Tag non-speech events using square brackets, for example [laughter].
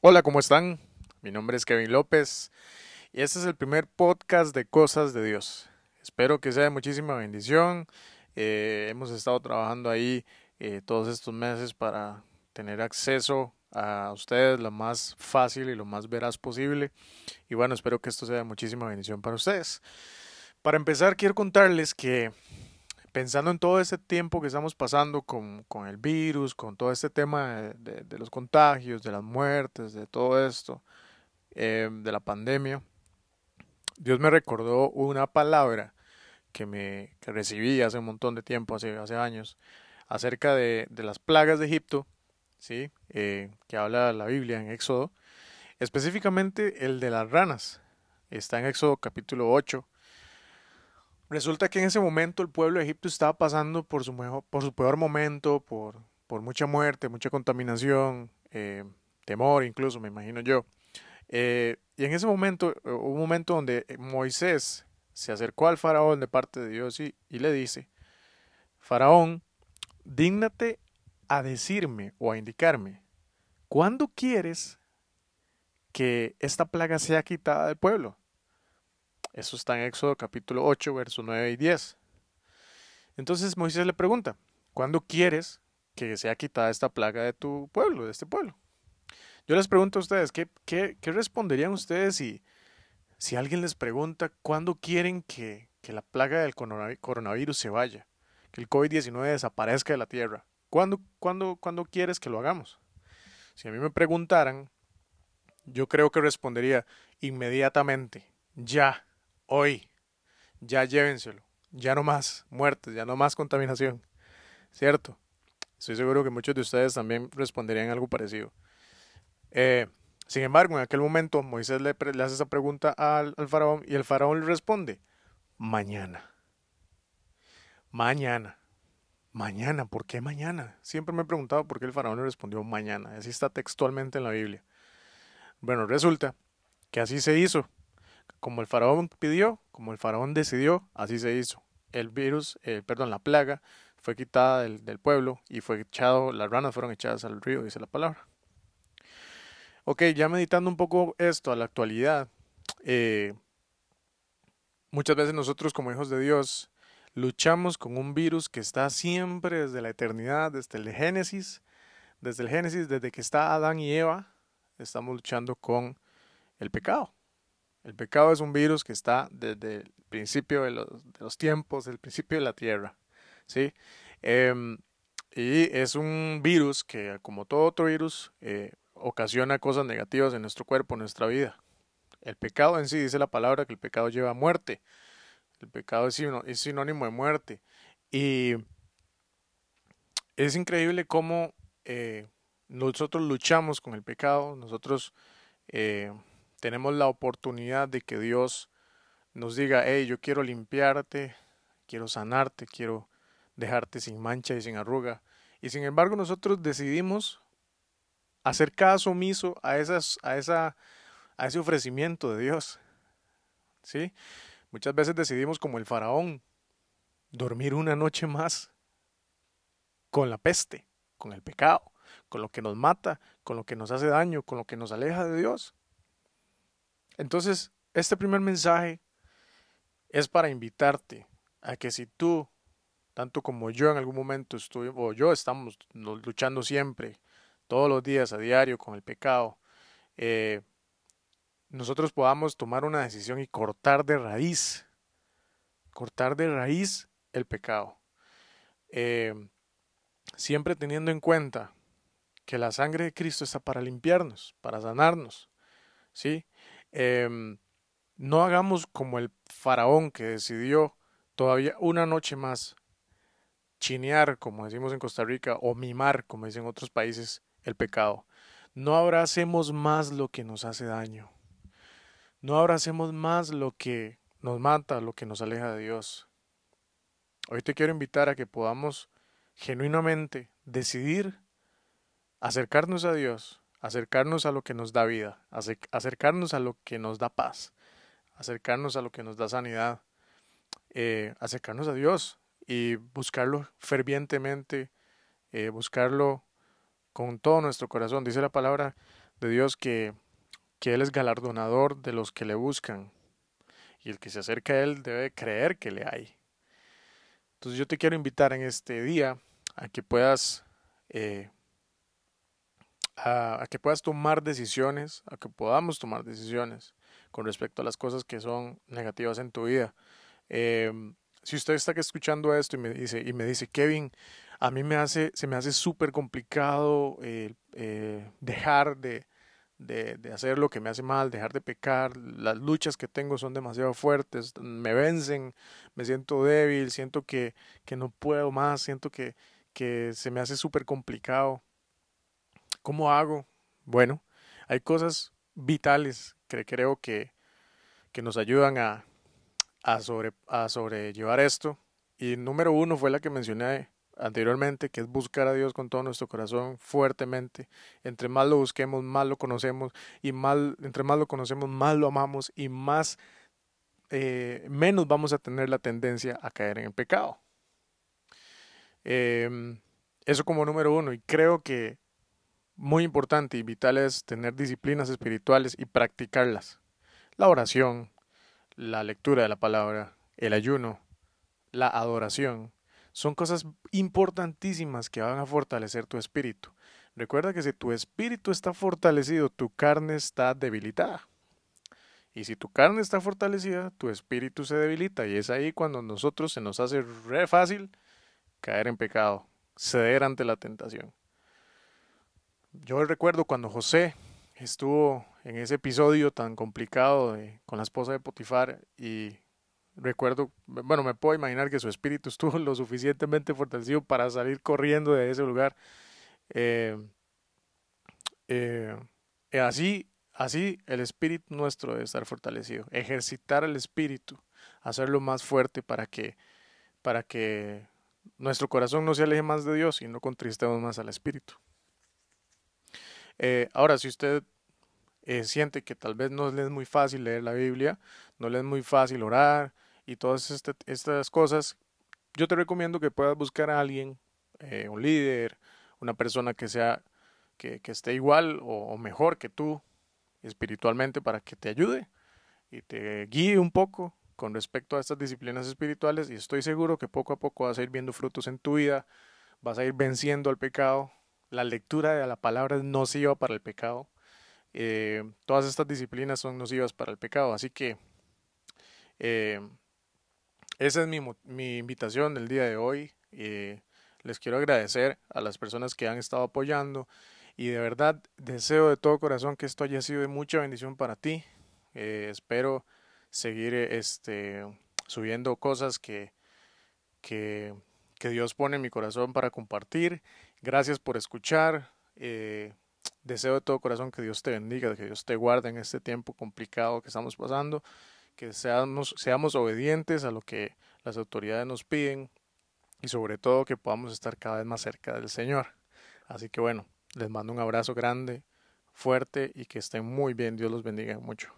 Hola, ¿cómo están? Mi nombre es Kevin López y este es el primer podcast de Cosas de Dios. Espero que sea de muchísima bendición. Eh, hemos estado trabajando ahí eh, todos estos meses para tener acceso a ustedes lo más fácil y lo más veraz posible. Y bueno, espero que esto sea de muchísima bendición para ustedes. Para empezar, quiero contarles que pensando en todo este tiempo que estamos pasando con, con el virus, con todo este tema de, los contagios, de las muertes, de todo esto, eh, de la pandemia, Dios me recordó una palabra que me recibí hace un montón de tiempo, hace, años, acerca de, de las plagas de Egipto, ¿sí? Eh, que habla la Biblia en Éxodo, específicamente el de las ranas, está en Éxodo capítulo 8. Resulta que en ese momento el pueblo de Egipto estaba pasando por su, mejor, por su peor momento, por, mucha muerte, mucha contaminación, eh, temor incluso, me imagino yo. Eh, y en ese momento, hubo un momento donde Moisés se acercó al faraón de parte de Dios y, y le dice, Faraón, dígnate a decirme o a indicarme, ¿cuándo quieres que esta plaga sea quitada del pueblo? Eso está en Éxodo capítulo 8, versos 9 y 10. Entonces Moisés le pregunta, ¿cuándo quieres que sea quitada esta plaga de tu pueblo, de este pueblo? Yo les pregunto a ustedes, ¿qué, qué, qué responderían ustedes si, si alguien les pregunta cuándo quieren que, que la plaga del coronavirus se vaya, que el COVID-19 desaparezca de la tierra? ¿Cuándo, cuándo, ¿Cuándo quieres que lo hagamos? Si a mí me preguntaran, yo creo que respondería inmediatamente, ya, hoy, ya llévenselo, ya no más muertes, ya no más contaminación, ¿cierto? Estoy seguro que muchos de ustedes también responderían algo parecido. Eh, sin embargo, en aquel momento Moisés le, hace esa pregunta al, al faraón y el faraón le responde, mañana, mañana. Mañana, ¿por qué mañana? Siempre me he preguntado por qué el faraón le respondió mañana. Así está textualmente en la Biblia. Bueno, resulta que así se hizo. Como el faraón pidió, como el faraón decidió, así se hizo. El virus, eh, perdón, la plaga fue quitada del, pueblo y fue echado, las ranas fueron echadas al río, dice la palabra. Ok, ya meditando un poco esto a la actualidad, eh, muchas veces nosotros como hijos de Dios luchamos con un virus que está siempre desde la eternidad, desde el Génesis, desde el Génesis, desde que está Adán y Eva, estamos luchando con el pecado. El pecado es un virus que está desde el principio de los, tiempos, el principio de la tierra. ¿sí? Eh, y es un virus que, como todo otro virus, eh, ocasiona cosas negativas en nuestro cuerpo, en nuestra vida. El pecado en sí dice la palabra que el pecado lleva a muerte. El pecado es sinónimo de muerte. Y es increíble cómo eh, nosotros luchamos con el pecado, nosotros eh, tenemos la oportunidad de que Dios nos diga, hey, yo quiero limpiarte, quiero sanarte, quiero dejarte sin mancha y sin arruga. Y sin embargo nosotros decidimos hacer caso omiso a, esas, a, esa, a ese ofrecimiento de Dios. ¿Sí? Muchas veces decidimos como el faraón dormir una noche más con la peste, con el pecado, con lo que nos mata, con lo que nos hace daño, con lo que nos aleja de Dios. Entonces, este primer mensaje es para invitarte a que si tú, tanto como yo en algún momento estuve, o yo estamos luchando siempre, todos los días, a diario, con el pecado, eh, nosotros podamos tomar una decisión y cortar de raíz, cortar de raíz el pecado. Eh, siempre teniendo en cuenta que la sangre de Cristo está para limpiarnos, para sanarnos. ¿sí? Eh, no hagamos como el faraón que decidió todavía una noche más chinear, como decimos en Costa Rica, o mimar, como dicen otros países, el pecado. No abracemos más lo que nos hace daño. No abracemos más lo que nos mata, lo que nos aleja de Dios. Hoy te quiero invitar a que podamos genuinamente decidir acercarnos a Dios, acercarnos a lo que nos da vida, acercarnos a lo que nos da paz, acercarnos a lo que nos da sanidad. eh, acercarnos a Dios y buscarlo fervientemente, eh, buscarlo con todo nuestro corazón. Dice la palabra de Dios que, que Él es galardonador de los que le buscan y el que se acerca a Él debe creer que le hay. Entonces yo te quiero invitar en este día a que puedas eh, a, que puedas tomar decisiones, a que podamos tomar decisiones con respecto a las cosas que son negativas en tu vida. Em, si usted está escuchando esto y me dice, y me dice Kevin, a mí me hace, se me hace súper complicado eh, dejar de, de, hacer lo que me hace mal, dejar de pecar, las luchas que tengo son demasiado fuertes, me vencen, me siento débil, siento que, que no puedo más, siento que, que se me hace súper complicado. ¿Cómo hago? Bueno, hay cosas vitales que creo que, que nos ayudan a, a, sobre, a sobrellevar esto. Y número uno fue la que mencioné anteriormente, que es buscar a Dios con todo nuestro corazón fuertemente. Entre más lo busquemos, más lo conocemos y más, entre más lo conocemos, más lo amamos y más eh, menos vamos a tener la tendencia a caer en el pecado. Em, eso como número uno. Y creo que muy importante y vital es tener disciplinas espirituales y practicarlas. La oración, la lectura de la palabra, el ayuno, la adoración, son cosas importantísimas que van a fortalecer tu espíritu. Recuerda que si tu espíritu está fortalecido, tu carne está debilitada. Y si tu carne está fortalecida, tu espíritu se debilita. Y es ahí cuando nosotros se nos hace re fácil caer en pecado, ceder ante la tentación. Yo recuerdo cuando José estuvo en ese episodio tan complicado con la esposa de Potifar y recuerdo, bueno, me puedo imaginar que su espíritu [laughs] estuvo lo suficientemente fortalecido para salir corriendo de ese lugar. Eh, eh, así, así el espíritu nuestro debe estar fortalecido. Ejercitar el espíritu, hacerlo más fuerte para que, para que nuestro corazón no se aleje más de Dios y no contristemos más al espíritu. Eh, ahora, si usted siente que tal vez no le es muy fácil leer la Biblia, no le es muy fácil orar, y todas este, estas cosas, yo te recomiendo que puedas buscar a alguien, eh, un líder, una persona que sea que, esté igual o, mejor que tú espiritualmente para que te ayude y te guíe un poco con respecto a estas disciplinas espirituales y estoy seguro que poco a poco vas a ir viendo frutos en tu vida, vas a ir venciendo al pecado. La lectura de la palabra es nociva para el pecado. Eh, todas estas disciplinas son nocivas para el pecado, así que eh, esa es mi, invitación del día de hoy. Eh, les quiero agradecer a las personas que han estado apoyando y de verdad deseo de todo corazón que esto haya sido de mucha bendición para ti. Eh, espero seguir este, subiendo cosas que, que, que, Dios pone en mi corazón para compartir. Gracias por escuchar. Eh, deseo de todo corazón que Dios te bendiga, que Dios te guarde en este tiempo complicado que estamos pasando que seamos, seamos obedientes a lo que las autoridades nos piden y sobre todo que podamos estar cada vez más cerca del Señor. Así que bueno, les mando un abrazo grande, fuerte y que estén muy bien. Dios los bendiga mucho.